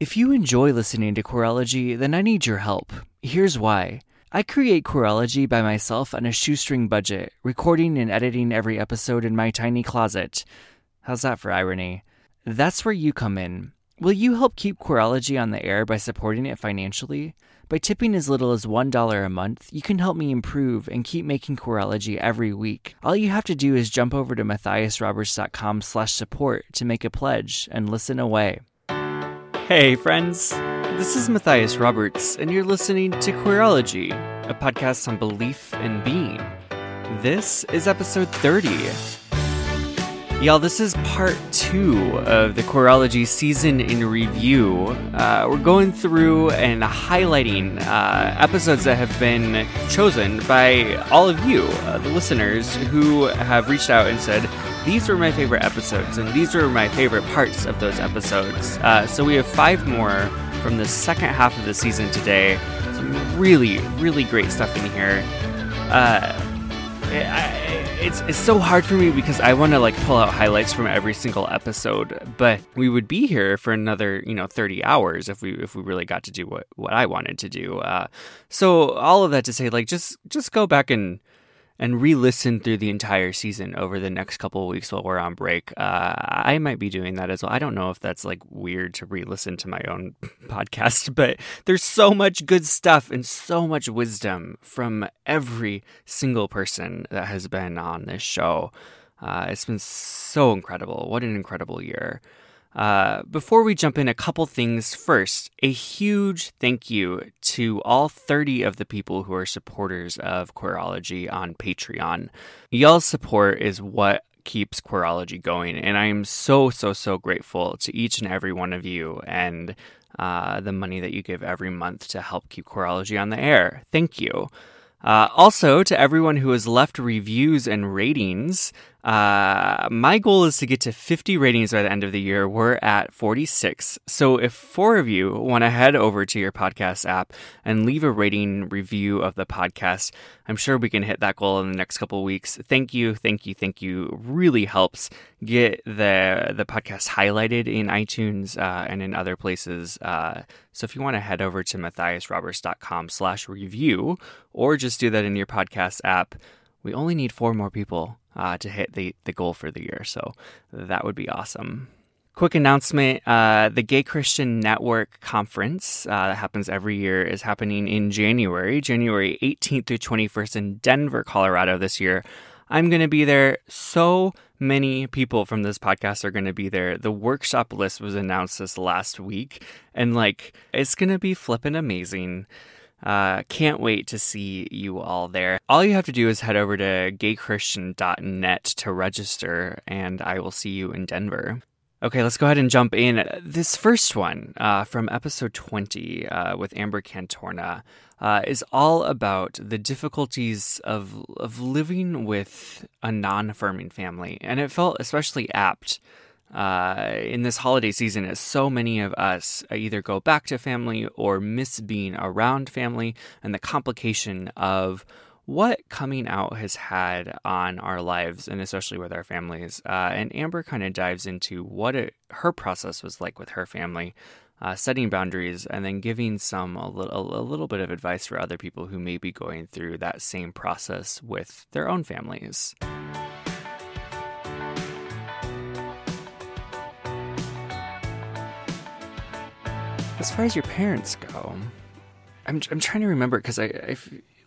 If you enjoy listening to Queerology, then I need your help. Here's why. I create Queerology by myself on a shoestring budget, recording and editing every episode in my tiny closet. How's that for irony? That's where you come in. Will you help keep Queerology on the air by supporting it financially? By tipping as little as $1 a month, you can help me improve and keep making Queerology every week. All you have to do is jump over to matthiasroberts.com slash support to make a pledge and listen away. Hey, friends. This is Matthias Roberts, and you're listening to Queerology, a podcast on belief and being. This is episode 30. Y'all, this is part two of the Queerology season in review. Uh, we're going through and highlighting uh, episodes that have been chosen by all of you, uh, the listeners, who have reached out and said, these were my favorite episodes, and these were my favorite parts of those episodes. Uh, so we have five more from the second half of the season today. Some really, really great stuff in here. Uh, it's it's so hard for me because I want to like pull out highlights from every single episode, but we would be here for another you know thirty hours if we if we really got to do what what I wanted to do. Uh, so all of that to say, like just just go back and and re-listen through the entire season over the next couple of weeks while we're on break. Uh, I might be doing that as well. I don't know if that's like weird to re-listen to my own podcast, but there's so much good stuff and so much wisdom from every single person that has been on this show. Uh, it's been so incredible. What an incredible year. Uh, before we jump in, a couple things. First, a huge thank you to all 30 of the people who are supporters of Queerology on Patreon. Y'all's support is what keeps Queerology going, and I am so, so, so grateful to each and every one of you and uh, the money that you give every month to help keep Queerology on the air. Thank you. Uh, also, to everyone who has left reviews and ratings, uh, my goal is to get to 50 ratings by the end of the year. We're at 46. So if four of you want to head over to your podcast app and leave a rating review of the podcast, I'm sure we can hit that goal in the next couple weeks. Thank you, thank you, thank you. Really helps get the the podcast highlighted in iTunes uh, and in other places. Uh, so if you want to head over to matthiasroberts.com slash review or just do that in your podcast app, we only need four more people uh, to hit the, the goal for the year. So that would be awesome. Quick announcement uh, the Gay Christian Network Conference uh, that happens every year is happening in January, January 18th through 21st in Denver, Colorado this year. I'm going to be there. So many people from this podcast are going to be there. The workshop list was announced this last week, and like, it's going to be flipping amazing. Uh, can't wait to see you all there. All you have to do is head over to gaychristian.net to register, and I will see you in Denver. Okay, let's go ahead and jump in. This first one uh, from episode 20 uh, with Amber Cantorna uh, is all about the difficulties of, of living with a non affirming family. And it felt especially apt uh, in this holiday season as so many of us either go back to family or miss being around family and the complication of what coming out has had on our lives and especially with our families. Uh, and Amber kind of dives into what it, her process was like with her family, uh, setting boundaries, and then giving some a little, a little bit of advice for other people who may be going through that same process with their own families. As far as your parents go, I'm I'm trying to remember because I, I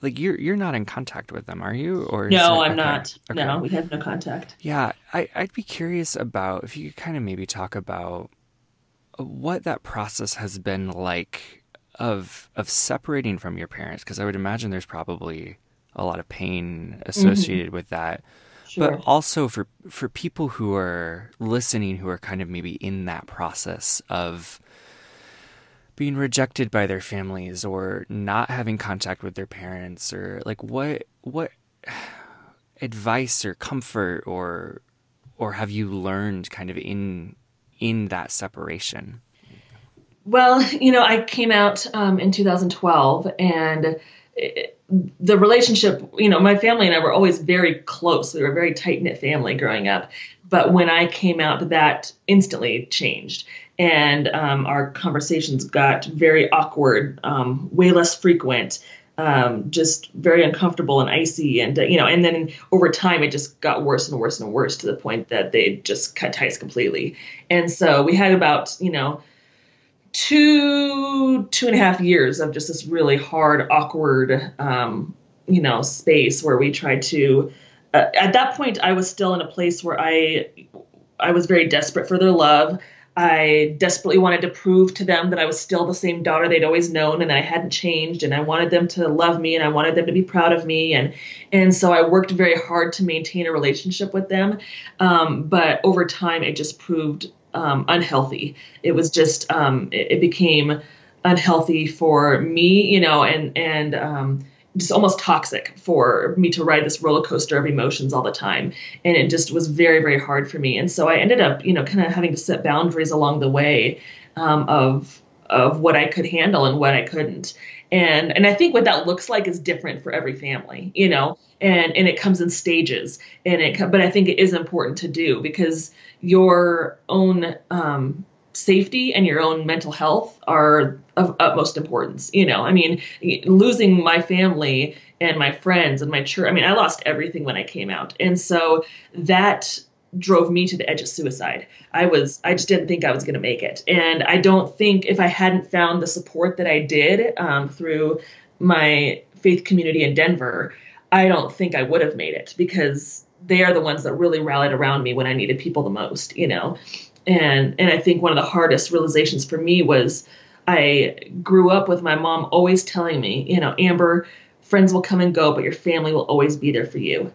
like you're you're not in contact with them, are you? Or no, I'm okay. not. Okay. No, we have no contact. Yeah, I I'd be curious about if you could kind of maybe talk about what that process has been like of of separating from your parents because I would imagine there's probably a lot of pain associated mm-hmm. with that. Sure. But also for for people who are listening who are kind of maybe in that process of being rejected by their families or not having contact with their parents or like what what advice or comfort or or have you learned kind of in in that separation? Well, you know, I came out um, in 2012 and it, the relationship, you know, my family and I were always very close. We were a very tight knit family growing up. But when I came out, that instantly changed. And um, our conversations got very awkward, um, way less frequent, um, just very uncomfortable and icy. And, uh, you know, and then over time, it just got worse and worse and worse to the point that they just cut ties completely. And so we had about, you know, two two and a half years of just this really hard awkward um, you know space where we tried to at that point i was still in a place where i i was very desperate for their love i desperately wanted to prove to them that i was still the same daughter they'd always known and that i hadn't changed and i wanted them to love me and i wanted them to be proud of me and and so i worked very hard to maintain a relationship with them um, but over time it just proved um, unhealthy. It was just um, it, it, became unhealthy for me, you know, and and um, just almost toxic for me to ride this roller coaster of emotions all the time, and it just was very very hard for me. And so I ended up, you know, kind of having to set boundaries along the way um, of of what I could handle and what I couldn't. And and I think what that looks like is different for every family, you know, and and it comes in stages. And it but I think it is important to do because your own um, safety and your own mental health are of utmost importance. You know, I mean, losing my family and my friends and my church. I mean, I lost everything when I came out, and so that drove me to the edge of suicide. I was I just didn't think I was going to make it. And I don't think if I hadn't found the support that I did um, through my faith community in Denver, I don't think I would have made it because they are the ones that really rallied around me when I needed people the most, you know. And and I think one of the hardest realizations for me was I grew up with my mom always telling me, you know, Amber, friends will come and go, but your family will always be there for you.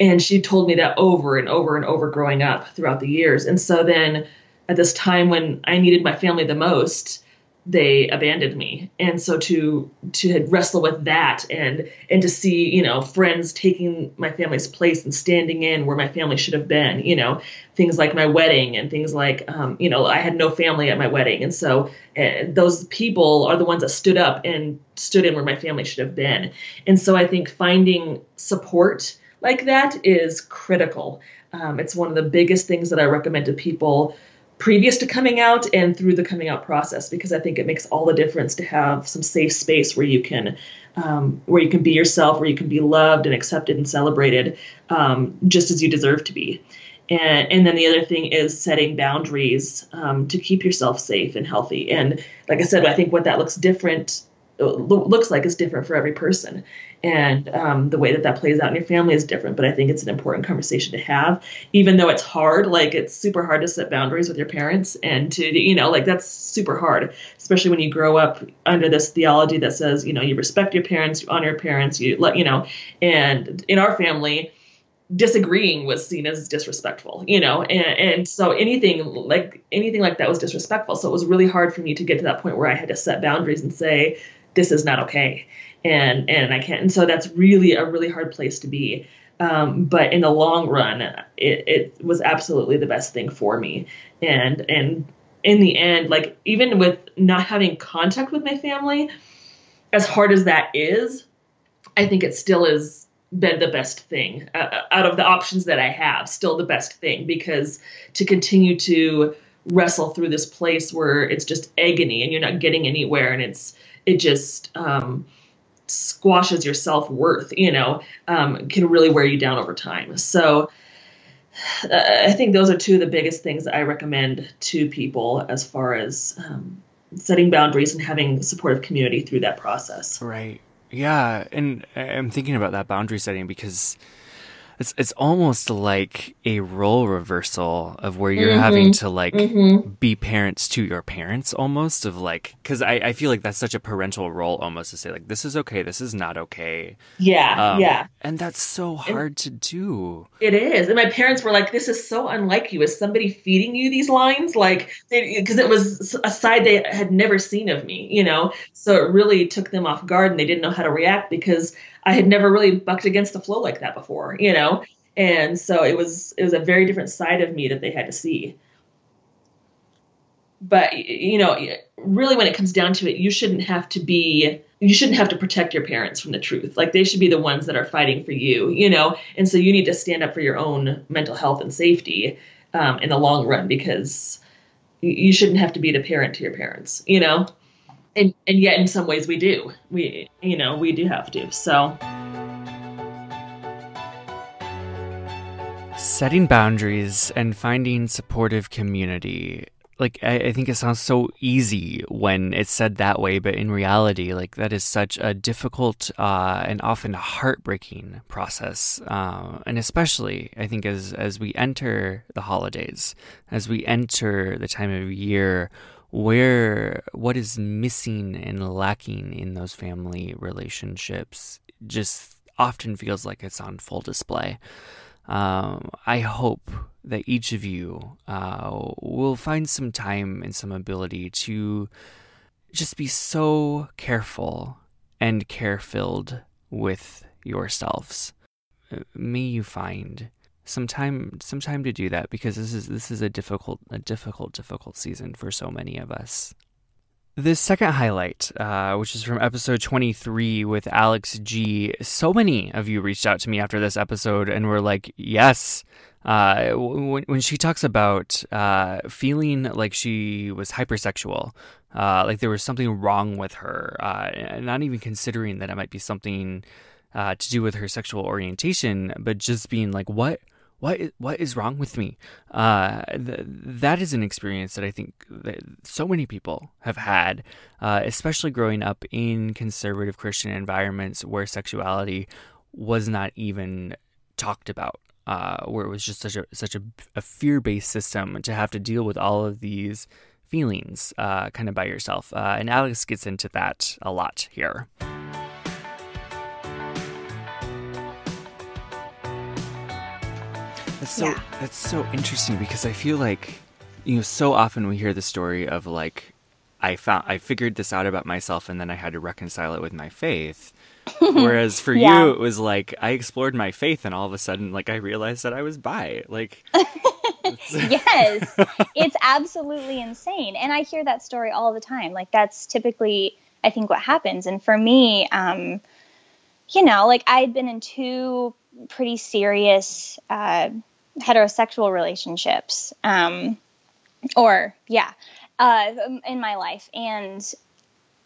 And she told me that over and over and over growing up throughout the years. And so then at this time when I needed my family the most, they abandoned me. And so to to wrestle with that and and to see you know friends taking my family's place and standing in where my family should have been you know things like my wedding and things like um, you know i had no family at my wedding. And so uh, those people are the ones that stood up and stood in where my family should have been. And so i think finding support like that is critical. Um, it's one of the biggest things that i recommend to people previous to coming out and through the coming out process because I think it makes all the difference to have some safe space where you can um, where you can be yourself, where you can be loved and accepted and celebrated um, just as you deserve to be. And, and then the other thing is setting boundaries um, to keep yourself safe and healthy. And like I said, I think what that looks different looks like is different for every person. And um, the way that that plays out in your family is different but i think it's an important conversation to have even though it's hard like it's super hard to set boundaries with your parents and to you know like that's super hard especially when you grow up under this theology that says you know you respect your parents you honor your parents you let you know and in our family disagreeing was seen as disrespectful you know and, and so anything like anything like that was disrespectful. So it was really hard for me to get to that point where i had to set boundaries and say this is not okay. And and I can't and so that's really a really hard place to be. Um, but in the long run it, it was absolutely the best thing for me. And and in the end like even with not having contact with my family as hard as that is I think it still is been the best thing uh, out of the options that I have still the best thing. Because to continue to wrestle through this place where it's just agony and you're not getting anywhere and it's it just um, squashes your self worth, you know, um, can really wear you down over time. So uh, I think those are two of the biggest things I recommend to people as far as um, setting boundaries and having supportive community through that process. Right. Yeah. And I'm thinking about that boundary setting because it's it's almost like a role reversal of where you're mm-hmm. having to like mm-hmm. be parents to your parents almost of like because I, I feel like that's such a parental role almost to say like this is okay this is not okay. Yeah um, yeah. and that's so hard to do. It is. And my parents were like this is so unlike you. Is somebody feeding you these lines? Like because it was a side they had never seen of me you know? So it really took them off guard and they didn't know how to react because I had never really bucked against the flow like that before, you know? And so it was it was a very different side of me that they had to see. But you know, really when it comes down to it, you shouldn't have to be you shouldn't have to protect your parents from the truth. Like they should be the ones that are fighting for you, you know? And so you need to stand up for your own mental health and safety um, in the long run because you shouldn't have to be the parent to your parents, you know? And and yet in some ways we do. We you know we do have to so. Setting boundaries and finding supportive community. Like I, I, think it sounds so easy when it's said that way but in reality like that is such a difficult uh, and often heartbreaking process uh, and especially i think as as we enter the holidays as we enter the time of year where what is missing and lacking in those family relationships just often feels like it's on full display. Um, I hope that each of you uh, will find some time and some ability to just be so careful and care filled with yourselves. May you find some time some time to do that because this is this is a difficult a difficult difficult season for so many of us. The second highlight, uh, which is from episode 23 with Alex G. So many of you reached out to me after this episode and were like, yes. Uh, when, when she talks about uh, feeling like she was hypersexual, uh, like there was something wrong with her, uh, not even considering that it might be something uh, to do with her sexual orientation, but just being like, what? What is, what is wrong with me? Uh, th- that is an experience that I think that so many people have had, uh, especially growing up in conservative Christian environments where sexuality was not even talked about. Uh, where it was just such a such a, a fear based system to have to deal with all of these feelings uh, kind of by yourself. Uh, and Alex gets into that a lot here. That's so yeah. that's so interesting because I feel like you know so often we hear the story of like I found I figured this out about myself and then I had to reconcile it with my faith. Whereas for yeah. you it was like I explored my faith and all of a sudden like I realized that I was bi. Like Yes. it's absolutely insane. And I hear that story all the time. Like that's typically I think what happens. And for me, um, you know, like I'd been in two pretty serious uh, heterosexual relationships, um, or yeah, uh, in my life, and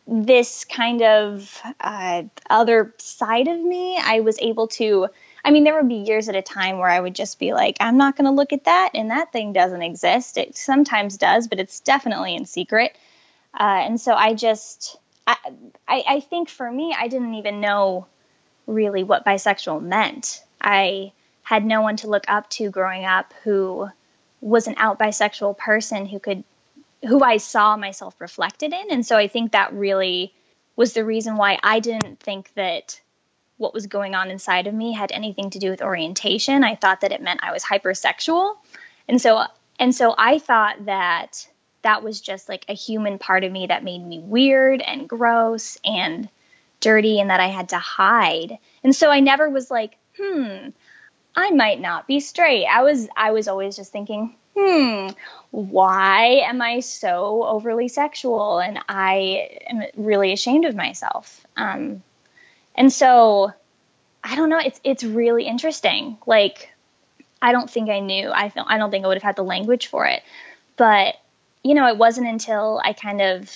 this kind of uh, other side of me, I was able to. I mean, there would be years at a time where I would just be like, I'm not going to look at that, and that thing doesn't exist. It sometimes does, but it's definitely in secret. Uh, and so I just, I, I, I think for me, I didn't even know really what bisexual meant. I had no one to look up to growing up who was an out bisexual person who could who I saw myself reflected in. And so I think that really was the reason why I didn't think that what was going on inside of me had anything to do with orientation. I thought that it meant I was hypersexual. And so and so I thought that that was just like a human part of me that made me weird and gross and dirty and that I had to hide. And so I never was like, hmm, I might not be straight. I was I was always just thinking, hmm, why am I so overly sexual? And I am really ashamed of myself. Um, and so I don't know. It's it's really interesting. Like I don't think I knew. I feel I don't think I would have had the language for it. But you know, it wasn't until I kind of,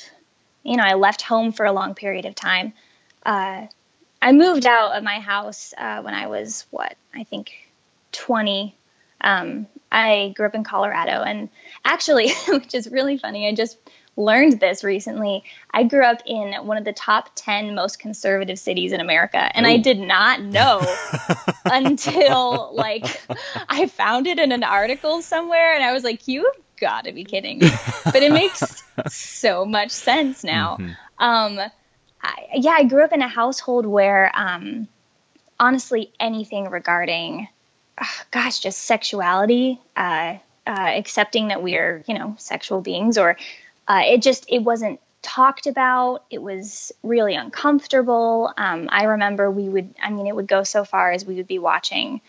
you know, I left home for a long period of time. Uh, I moved out of my house uh, when I was what I think 20. Um, I grew up in Colorado, and actually, which is really funny, I just learned this recently. I grew up in one of the top 10 most conservative cities in America, and Ooh. I did not know until like I found it in an article somewhere, and I was like, "You have got to be kidding!" But it makes so much sense now. Mm-hmm. Um, I, yeah, I grew up in a household where, um, honestly, anything regarding, oh, gosh, just sexuality, uh, uh, accepting that we are, you know, sexual beings, or uh, it just it wasn't talked about. It was really uncomfortable. Um, I remember we would, I mean, it would go so far as we would be watching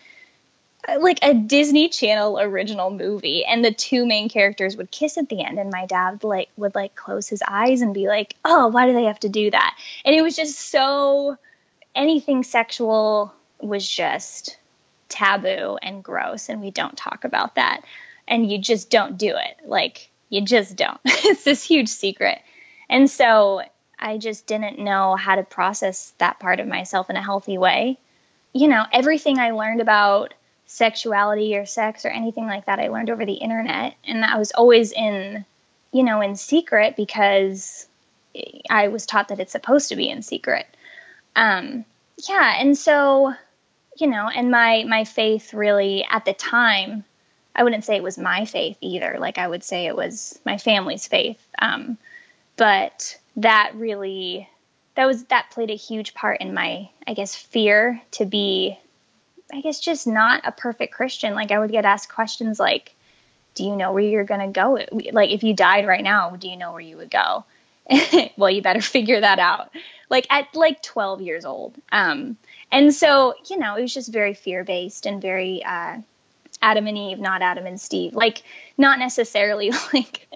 like a Disney Channel original movie, and the two main characters would kiss at the end, and my dad like would like close his eyes and be like, "Oh, why do they have to do that?" And it was just so anything sexual was just taboo and gross, and we don't talk about that, and you just don't do it. Like you just don't. it's this huge secret, and so I just didn't know how to process that part of myself in a healthy way. You know, everything I learned about sexuality or sex or anything like that I learned over the internet and I was always in you know in secret because I was taught that it's supposed to be in secret. Um yeah, and so you know, and my my faith really at the time I wouldn't say it was my faith either. Like I would say it was my family's faith. Um but that really that was that played a huge part in my I guess fear to be I guess just not a perfect Christian. Like I would get asked questions like, "Do you know where you're going to go? Like if you died right now, do you know where you would go?" well, you better figure that out. Like at like 12 years old. Um, and so you know, it was just very fear based and very uh, Adam and Eve, not Adam and Steve. Like not necessarily like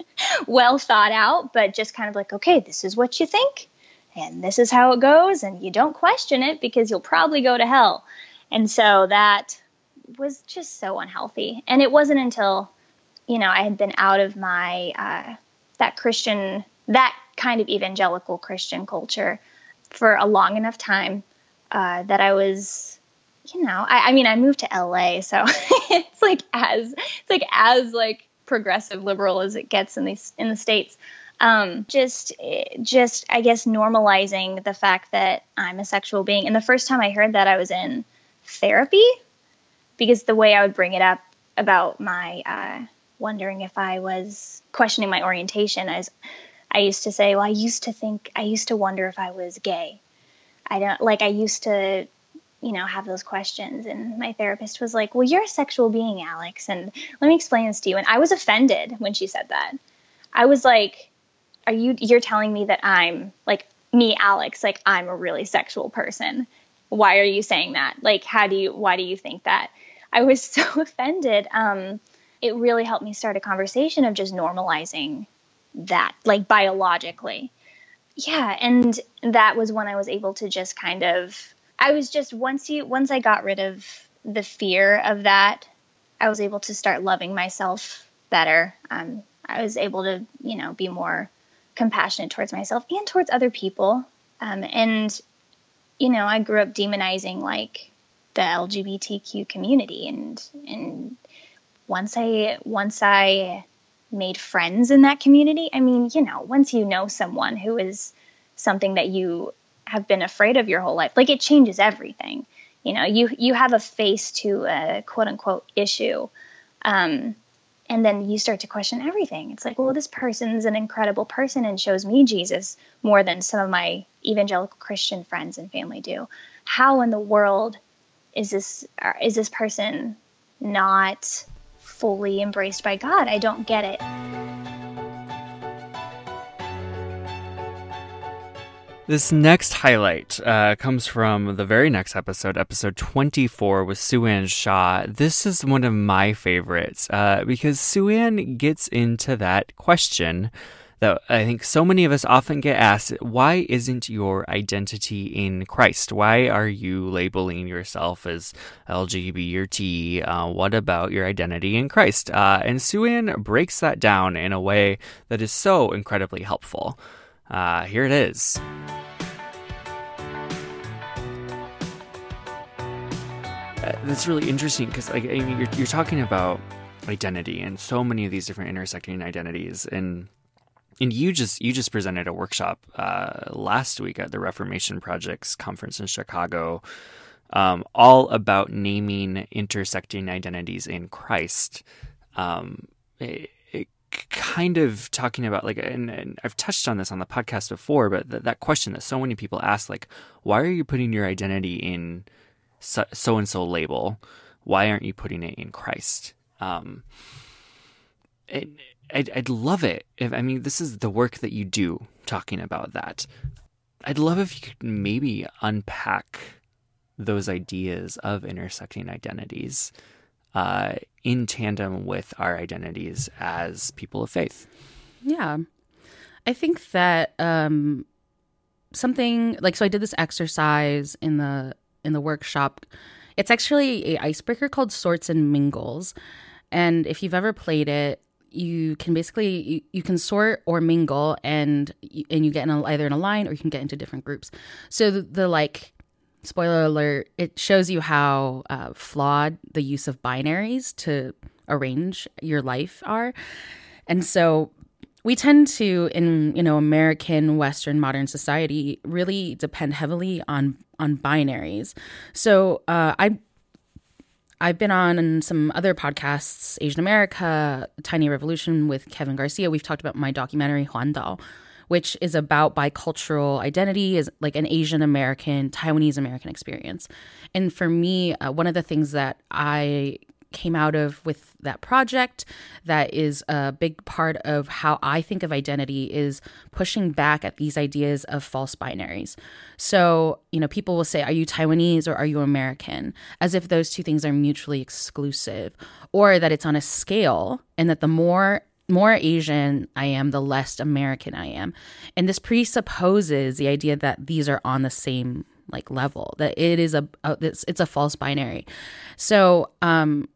well thought out, but just kind of like, okay, this is what you think, and this is how it goes, and you don't question it because you'll probably go to hell. And so that was just so unhealthy. And it wasn't until, you know, I had been out of my, uh, that Christian, that kind of evangelical Christian culture for a long enough time uh, that I was, you know, I, I mean, I moved to LA, so it's like as, it's like as like progressive liberal as it gets in these, in the States. Um, just, just, I guess, normalizing the fact that I'm a sexual being. And the first time I heard that, I was in therapy because the way I would bring it up about my uh, wondering if I was questioning my orientation is I used to say, well, I used to think, I used to wonder if I was gay. I don't like, I used to, you know, have those questions. And my therapist was like, well, you're a sexual being, Alex. And let me explain this to you. And I was offended when she said that. I was like, are you, you're telling me that I'm like me, Alex, like I'm a really sexual person why are you saying that? Like, how do you, why do you think that? I was so offended. Um, it really helped me start a conversation of just normalizing that, like biologically. Yeah. And that was when I was able to just kind of, I was just, once you, once I got rid of the fear of that, I was able to start loving myself better. Um, I was able to, you know, be more compassionate towards myself and towards other people. Um, and you know, I grew up demonizing like the LGBTQ community and and once I once I made friends in that community, I mean, you know, once you know someone who is something that you have been afraid of your whole life, like it changes everything. You know, you you have a face to a quote unquote issue. Um, and then you start to question everything. It's like, well, mm. this person's an incredible person and shows me Jesus more than some of my evangelical Christian friends and family do. How in the world is this uh, is this person not fully embraced by God? I don't get it. This next highlight uh, comes from the very next episode, episode 24 with SueAnn Shaw. This is one of my favorites uh, because SueAnn gets into that question that I think so many of us often get asked why isn't your identity in Christ? Why are you labeling yourself as LGBT or T? Uh, what about your identity in Christ? Uh, and SueAnn breaks that down in a way that is so incredibly helpful. Uh, here it is. Uh, that's really interesting because like I mean, you're, you're talking about identity and so many of these different intersecting identities and and you just you just presented a workshop uh, last week at the Reformation Projects conference in Chicago, um, all about naming intersecting identities in Christ. Um, it kind of talking about like, and, and, I've touched on this on the podcast before, but th- that question that so many people ask, like, why are you putting your identity in so and so label? Why aren't you putting it in Christ? Um, I'd, I'd love it if, I mean, this is the work that you do talking about that. I'd love if you could maybe unpack those ideas of intersecting identities uh, in tandem with our identities as people of faith. Yeah. I think that um, something like so I did this exercise in the in the workshop. It's actually a icebreaker called Sorts and Mingles. And if you've ever played it, you can basically you, you can sort or mingle and and you get in a, either in a line or you can get into different groups so the, the like spoiler alert it shows you how uh, flawed the use of binaries to arrange your life are. And so we tend to in you know american western modern society really depend heavily on on binaries. So uh, i I've been on some other podcasts, Asian America, Tiny Revolution with Kevin Garcia. We've talked about my documentary Huandao, which is about bicultural identity, is like an Asian American, Taiwanese American experience. And for me, uh, one of the things that I came out of with that project that is a big part of how I think of identity is pushing back at these ideas of false binaries. So, you know, people will say, Are you Taiwanese or are you American? As if those two things are mutually exclusive, or that it's on a scale and that the more more Asian I am, the less American I am. And this presupposes the idea that these are on the same like level that it is a, a it's, it's a false binary. So, um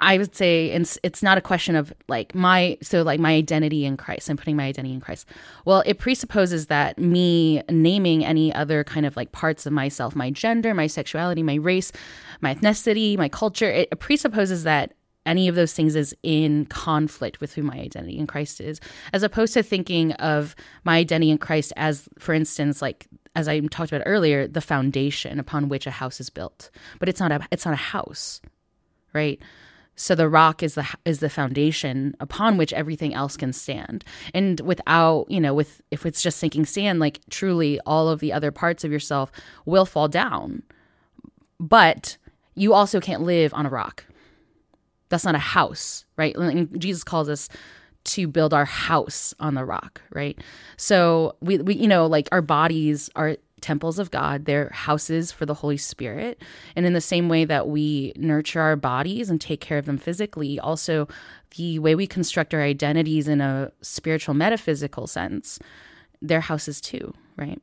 I would say it's it's not a question of like my so like my identity in Christ. I'm putting my identity in Christ. Well, it presupposes that me naming any other kind of like parts of myself, my gender, my sexuality, my race, my ethnicity, my culture, it presupposes that any of those things is in conflict with who my identity in Christ is, as opposed to thinking of my identity in Christ as, for instance, like as I talked about earlier, the foundation upon which a house is built. But it's not a it's not a house, right? So the rock is the is the foundation upon which everything else can stand. And without, you know, with if it's just sinking sand, like truly all of the other parts of yourself will fall down. But you also can't live on a rock. That's not a house, right? Jesus calls us to build our house on the rock, right? So we, we you know, like our bodies are temples of God, they're houses for the Holy Spirit. And in the same way that we nurture our bodies and take care of them physically, also the way we construct our identities in a spiritual, metaphysical sense, they're houses too, right?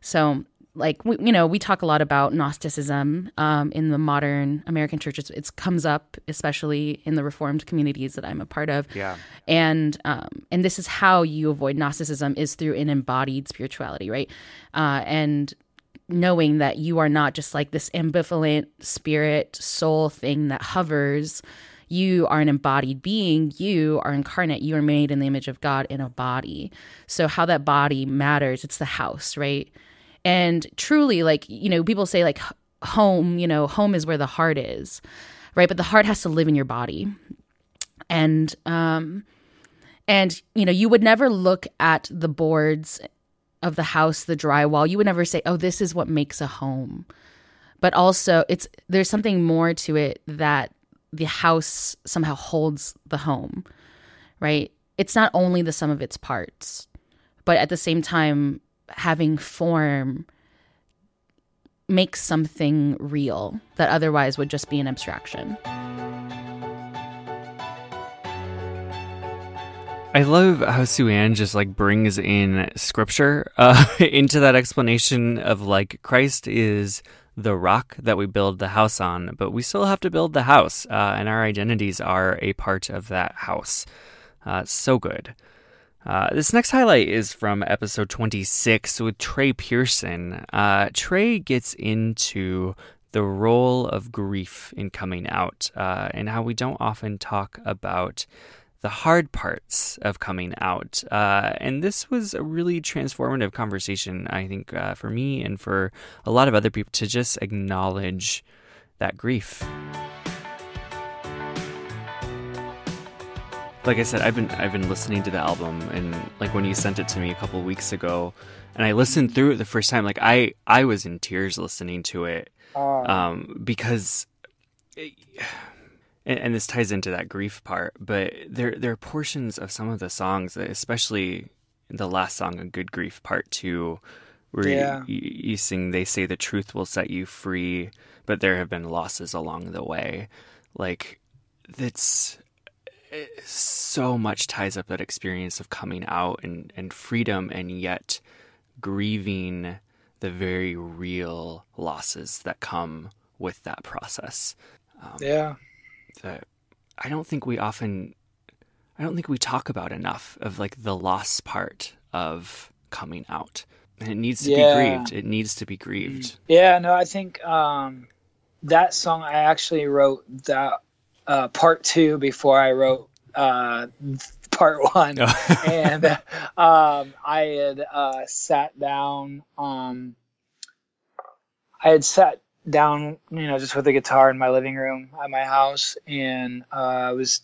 So like we, you know we talk a lot about gnosticism um, in the modern american churches it comes up especially in the reformed communities that i'm a part of. Yeah. And um, and this is how you avoid gnosticism is through an embodied spirituality right? Uh, and knowing that you are not just like this ambivalent spirit soul thing that hovers. You are an embodied being. You are incarnate. You are made in the image of god in a body. So how that body matters it's the house right and truly, like, you know, people say, like, home, you know, home is where the heart is, right? But the heart has to live in your body. And, um, and, you know, you would never look at the boards of the house, the drywall. You would never say, oh, this is what makes a home. But also, it's, there's something more to it that the house somehow holds the home, right? It's not only the sum of its parts, but at the same time, having form makes something real that otherwise would just be an abstraction. I love how Sue Ann just like brings in scripture uh, into that explanation of like Christ is the rock that we build the house on, but we still have to build the house, uh, and our identities are a part of that house. Uh, so good. Uh, this next highlight is from episode 26 with Trey Pearson. Uh, Trey gets into the role of grief in coming out uh, and how we don't often talk about the hard parts of coming out. Uh, and this was a really transformative conversation, I think, uh, for me and for a lot of other people to just acknowledge that grief. Like I said, I've been I've been listening to the album, and like when you sent it to me a couple weeks ago, and I listened through it the first time, like I I was in tears listening to it, oh. um, because. It, and, and, this ties into that grief part, but there there are portions of some of the songs, especially the last song, "A Good Grief" Part Two, where yeah. you, you, sing, "They say the truth will set you free, but there have been losses along the way." Like that's so much ties up that experience of coming out and and freedom, and yet grieving the very real losses that come with that process. Um, yeah that I don't think we often I don't think we talk about enough of like the loss part of coming out. And it needs to yeah. be grieved. It needs to be grieved. Yeah, no, I think um, that song I actually wrote that uh, part two before I wrote uh, part one, and um, I had uh, sat down. Um, I had sat down, you know, just with a guitar in my living room at my house, and uh, I was,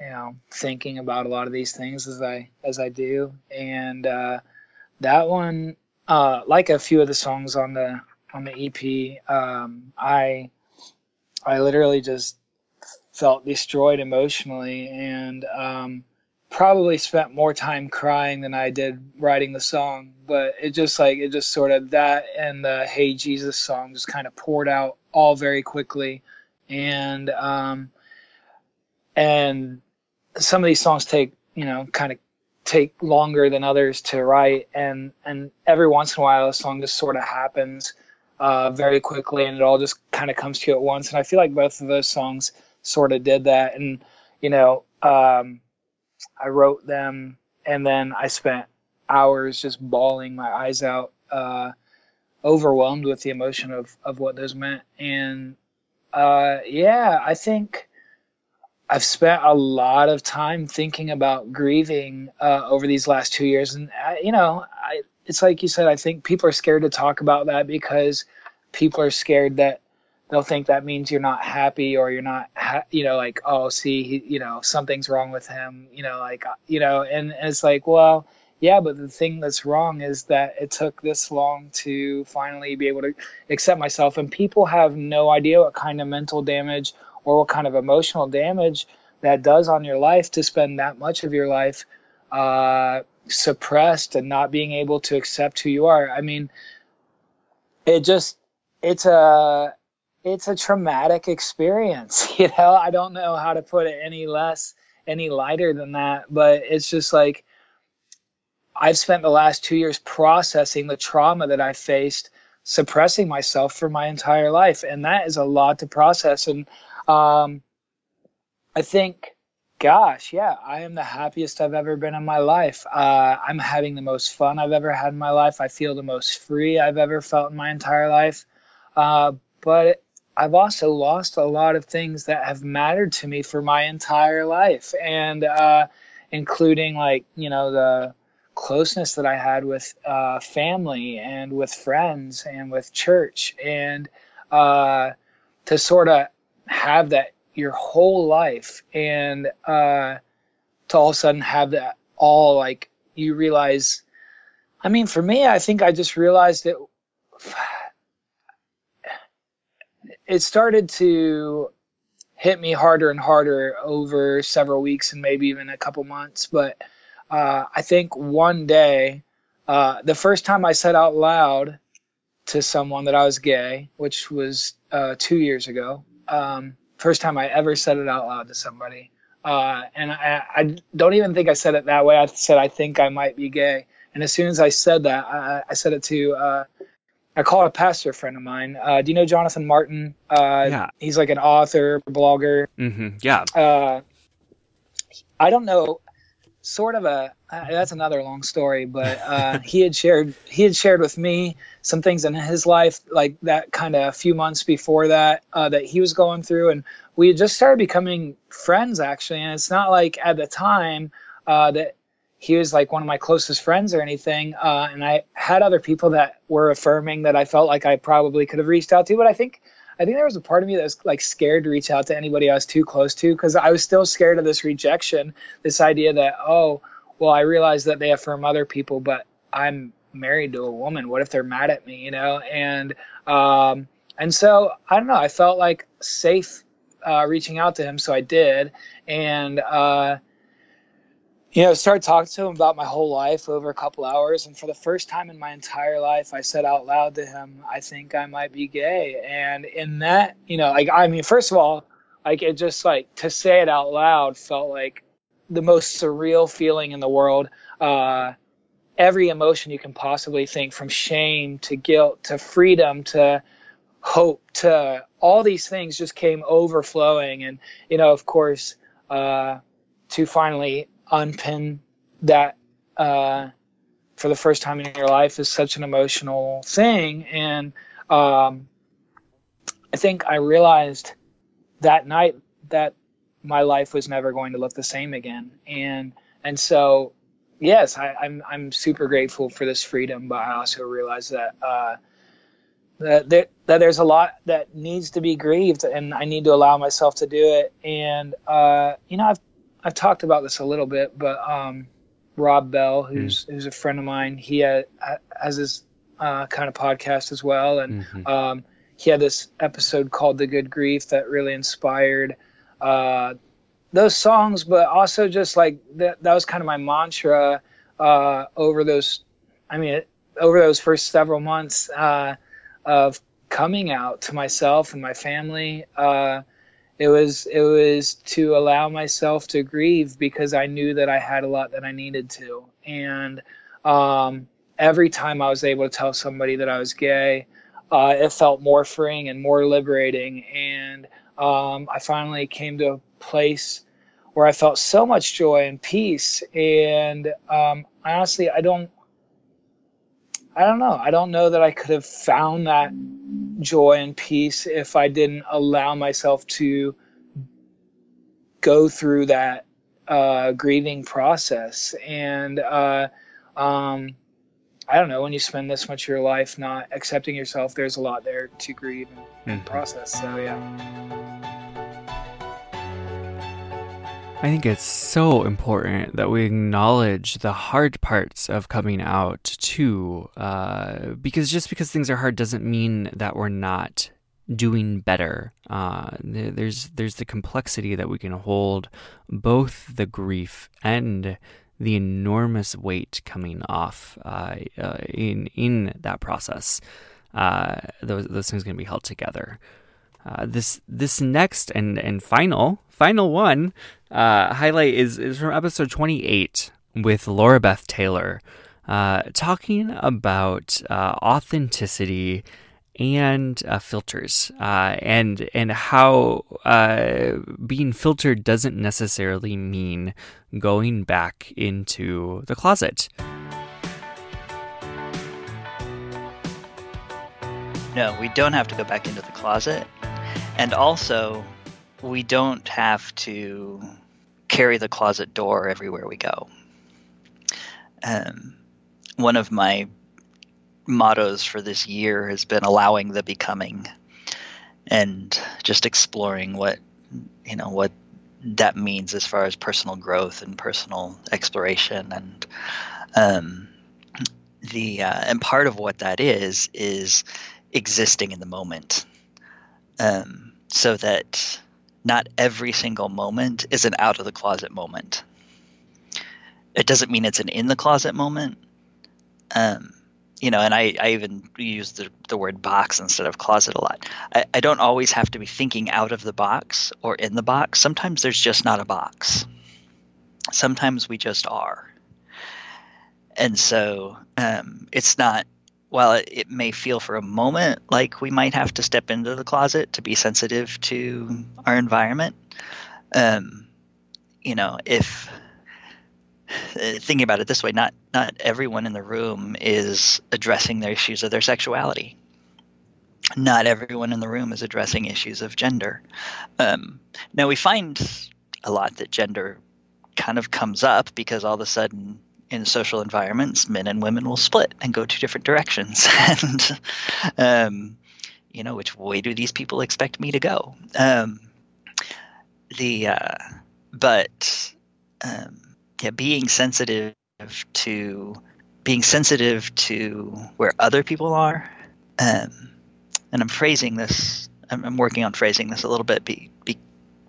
you know, thinking about a lot of these things as I as I do, and uh, that one, uh, like a few of the songs on the on the EP, um, I I literally just felt destroyed emotionally, and um, probably spent more time crying than I did writing the song, but it just like it just sort of that and the Hey Jesus song just kind of poured out all very quickly, and um, and some of these songs take you know kind of take longer than others to write, and and every once in a while a song just sort of happens uh, very quickly, and it all just kind of comes to you at once, and I feel like both of those songs sort of did that, and you know. Um, I wrote them, and then I spent hours just bawling my eyes out, uh, overwhelmed with the emotion of, of what those meant. And uh, yeah, I think I've spent a lot of time thinking about grieving uh, over these last two years. And, I, you know, I, it's like you said, I think people are scared to talk about that because people are scared that they'll think that means you're not happy or you're not ha- you know like oh see he, you know something's wrong with him you know like uh, you know and, and it's like well yeah but the thing that's wrong is that it took this long to finally be able to accept myself and people have no idea what kind of mental damage or what kind of emotional damage that does on your life to spend that much of your life uh, suppressed and not being able to accept who you are. I mean it just it's a it's a traumatic experience. You know, I don't know how to put it any less, any lighter than that, but it's just like I've spent the last two years processing the trauma that I faced, suppressing myself for my entire life. And that is a lot to process. And um, I think, gosh, yeah, I am the happiest I've ever been in my life. Uh, I'm having the most fun I've ever had in my life. I feel the most free I've ever felt in my entire life. Uh, but I've also lost a lot of things that have mattered to me for my entire life, and uh, including like you know the closeness that I had with uh, family and with friends and with church, and uh, to sort of have that your whole life, and uh, to all of a sudden have that all like you realize. I mean, for me, I think I just realized that it started to hit me harder and harder over several weeks and maybe even a couple months. But uh, I think one day, uh, the first time I said out loud to someone that I was gay, which was uh, two years ago, um, first time I ever said it out loud to somebody. Uh, and I, I, don't even think I said it that way. I said I think I might be gay. And as soon as I said that, I, I said it to uh, I call a pastor friend of mine. Uh, do you know Jonathan Martin? Uh, yeah. He's like an author, blogger. Mm-hmm. Yeah. Uh, I don't know, sort of a uh, that's another long story, but uh, he had shared he had shared with me some things in his life, like that kind of a few months before that uh, that he was going through, and we had just started becoming friends actually. And it's not like at the time uh, that he was like one of my closest friends or anything. Uh, and I had other people that were affirming that I felt like I probably could have reached out to, but I think I think there was a part of me that was like scared to reach out to anybody I was too close to because I was still scared of this rejection, this idea that oh well, I realize that they affirm other people, but I'm married to a woman. What if they're mad at me, you know? And, um, and so I don't know, I felt like safe, uh, reaching out to him. So I did. And, uh, you know, started talking to him about my whole life over a couple hours. And for the first time in my entire life, I said out loud to him, I think I might be gay. And in that, you know, like, I mean, first of all, like it just like to say it out loud felt like the most surreal feeling in the world. Uh, every emotion you can possibly think, from shame to guilt to freedom to hope to all these things, just came overflowing. And you know, of course, uh, to finally unpin that uh, for the first time in your life is such an emotional thing. And um, I think I realized that night that my life was never going to look the same again. And and so yes, I, am I'm, I'm super grateful for this freedom, but I also realize that uh, that there, that there's a lot that needs to be grieved, and I need to allow myself to do it. And uh, you know, I've I've talked about this a little bit, but um, Rob Bell, who's mm. who's a friend of mine, he had, has his uh, kind of podcast as well, and mm-hmm. um, he had this episode called "The Good Grief" that really inspired uh, those songs, but also just like that, that was kind of my mantra uh, over those, I mean, over those first several months uh, of coming out to myself and my family. Uh, it was it was to allow myself to grieve because I knew that I had a lot that I needed to, and um, every time I was able to tell somebody that I was gay, uh, it felt more freeing and more liberating, and um, I finally came to a place where I felt so much joy and peace. And um, honestly, I don't, I don't know. I don't know that I could have found that joy and peace if I didn't allow myself to go through that uh, grieving process. And uh, um, I don't know, when you spend this much of your life not accepting yourself, there's a lot there to grieve and, mm-hmm. process. So, yeah. I think it's so important that we acknowledge the hard parts of coming out too, uh, because just because things are hard doesn't mean that we're not doing better. Uh, there's there's the complexity that we can hold, both the grief and the enormous weight coming off uh, uh, in in that process. Uh, those those things can be held together. Uh, this this next and and final final one uh, highlight is is from episode twenty eight with Laura Beth Taylor, uh, talking about authenticity and uh, filters uh, and and how uh, being filtered doesn't necessarily mean going back into the closet. No, we don't have to go back into the closet. And also, we don't have to carry the closet door everywhere we go. Um, one of my mottos for this year has been allowing the becoming and just exploring what you know what that means as far as personal growth and personal exploration and um, the uh, and part of what that is is existing in the moment um, so that not every single moment is an out of the closet moment it doesn't mean it's an in the closet moment um, you know, and I, I even use the, the word box instead of closet a lot. I, I don't always have to be thinking out of the box or in the box. Sometimes there's just not a box. Sometimes we just are. And so um, it's not, while it, it may feel for a moment like we might have to step into the closet to be sensitive to our environment, um, you know, if uh, thinking about it this way, not not everyone in the room is addressing their issues of their sexuality. Not everyone in the room is addressing issues of gender. Um, now we find a lot that gender kind of comes up because all of a sudden in social environments, men and women will split and go two different directions. and, um, you know, which way do these people expect me to go? Um, the, uh, but, um, yeah, being sensitive to, being sensitive to where other people are. Um, and I'm phrasing this, I'm, I'm, working on phrasing this a little bit be, be,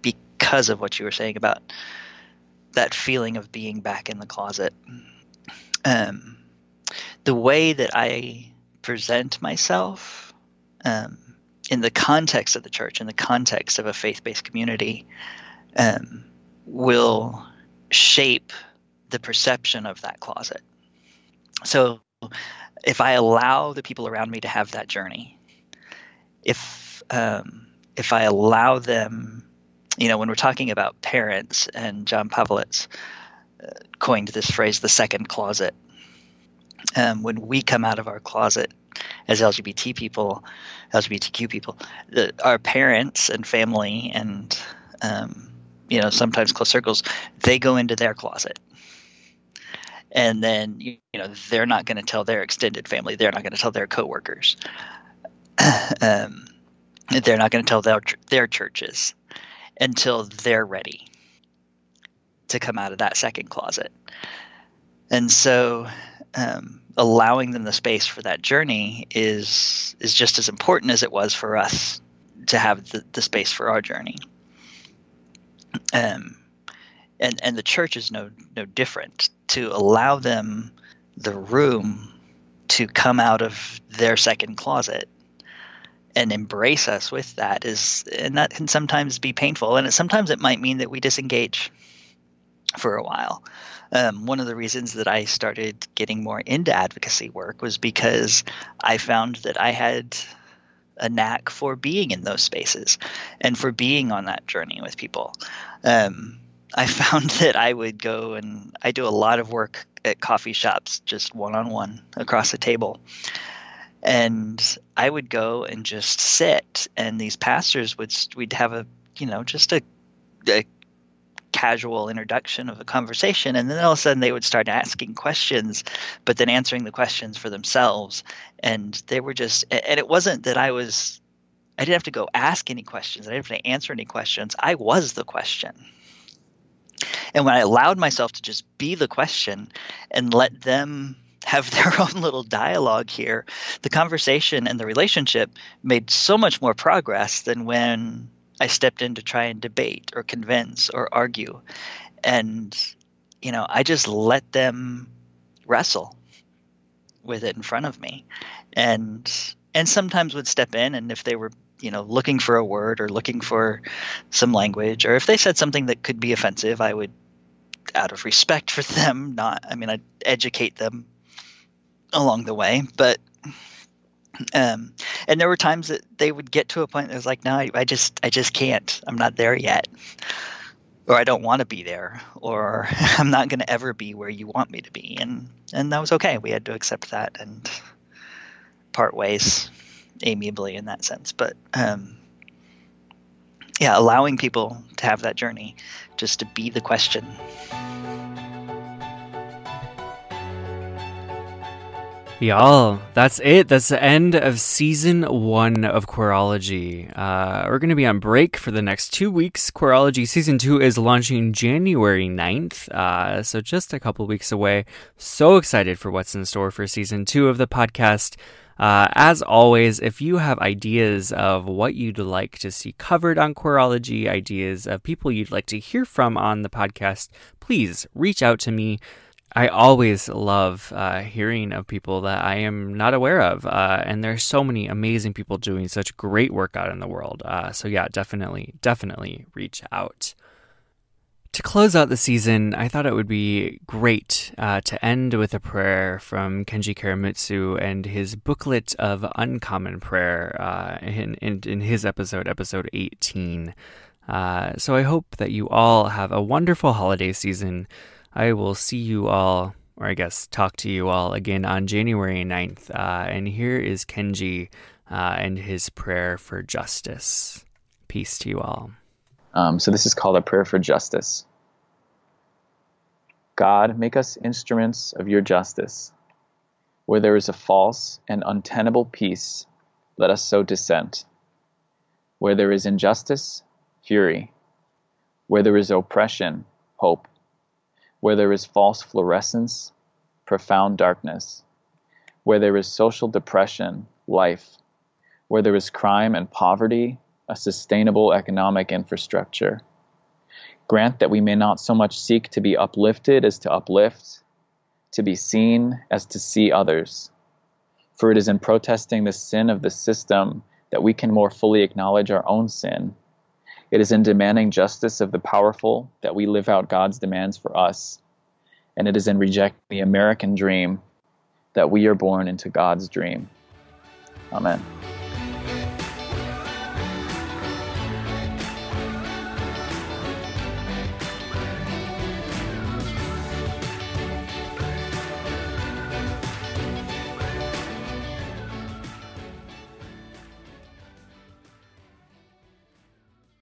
because of what you were saying about that feeling of being back in the closet um, the way that I present myself um, in the context of the church, in the context of a faith based community, um, will shape the perception of that closet. So if I allow the people around me to have that journey, if um, if I allow them, you know, when we're talking about parents and John Pavlovitz, coined this phrase, the second closet. Um, when we come out of our closet as LGBT people, LGBTQ people, the, our parents and family and um, you know sometimes close circles, they go into their closet, and then you, you know they're not going to tell their extended family, they're not going to tell their coworkers, um, they're not going to tell their their churches until they're ready to come out of that second closet. And so um, allowing them the space for that journey is is just as important as it was for us to have the, the space for our journey. Um, and and the church is no no different to allow them the room to come out of their second closet and embrace us with that is and that can sometimes be painful and it, sometimes it might mean that we disengage for a while. Um, one of the reasons that I started getting more into advocacy work was because I found that I had a knack for being in those spaces and for being on that journey with people. Um, I found that I would go and I do a lot of work at coffee shops, just one on one across a table. And I would go and just sit, and these pastors would, we'd have a, you know, just a, a casual introduction of a conversation and then all of a sudden they would start asking questions but then answering the questions for themselves. And they were just and it wasn't that i was i didn't have to go ask any questions. I didn't have to answer any questions. I was the question. And when i allowed myself to just be the question and let them have their own little dialogue here the conversation and the relationship made so much more progress than when I stepped in to try and debate or convince or argue. And, you know, I just let them wrestle with it in front of me. And and sometimes would step in and if they were, you know, looking for a word or looking for some language or if they said something that could be offensive, I would out of respect for them, not I mean I'd educate them along the way, but um, and there were times that they would get to a point that was like, no, I, I just, I just can't. I'm not there yet, or I don't want to be there, or I'm not going to ever be where you want me to be, and and that was okay. We had to accept that and part ways amiably in that sense. But um, yeah, allowing people to have that journey, just to be the question. Y'all, that's it. That's the end of season one of Queerology. Uh, we're going to be on break for the next two weeks. Queerology season two is launching January 9th, uh, so just a couple weeks away. So excited for what's in store for season two of the podcast. Uh, as always, if you have ideas of what you'd like to see covered on Queerology, ideas of people you'd like to hear from on the podcast, please reach out to me. I always love uh, hearing of people that I am not aware of. Uh, and there's so many amazing people doing such great work out in the world. Uh, so, yeah, definitely, definitely reach out. To close out the season, I thought it would be great uh, to end with a prayer from Kenji Kuramitsu and his booklet of Uncommon Prayer uh, in, in, in his episode, episode 18. Uh, so I hope that you all have a wonderful holiday season I will see you all, or I guess talk to you all again on January 9th. Uh, and here is Kenji uh, and his prayer for justice. Peace to you all. Um, so, this is called a prayer for justice. God, make us instruments of your justice. Where there is a false and untenable peace, let us sow dissent. Where there is injustice, fury. Where there is oppression, hope. Where there is false fluorescence, profound darkness. Where there is social depression, life. Where there is crime and poverty, a sustainable economic infrastructure. Grant that we may not so much seek to be uplifted as to uplift, to be seen as to see others. For it is in protesting the sin of the system that we can more fully acknowledge our own sin. It is in demanding justice of the powerful that we live out God's demands for us. And it is in rejecting the American dream that we are born into God's dream. Amen.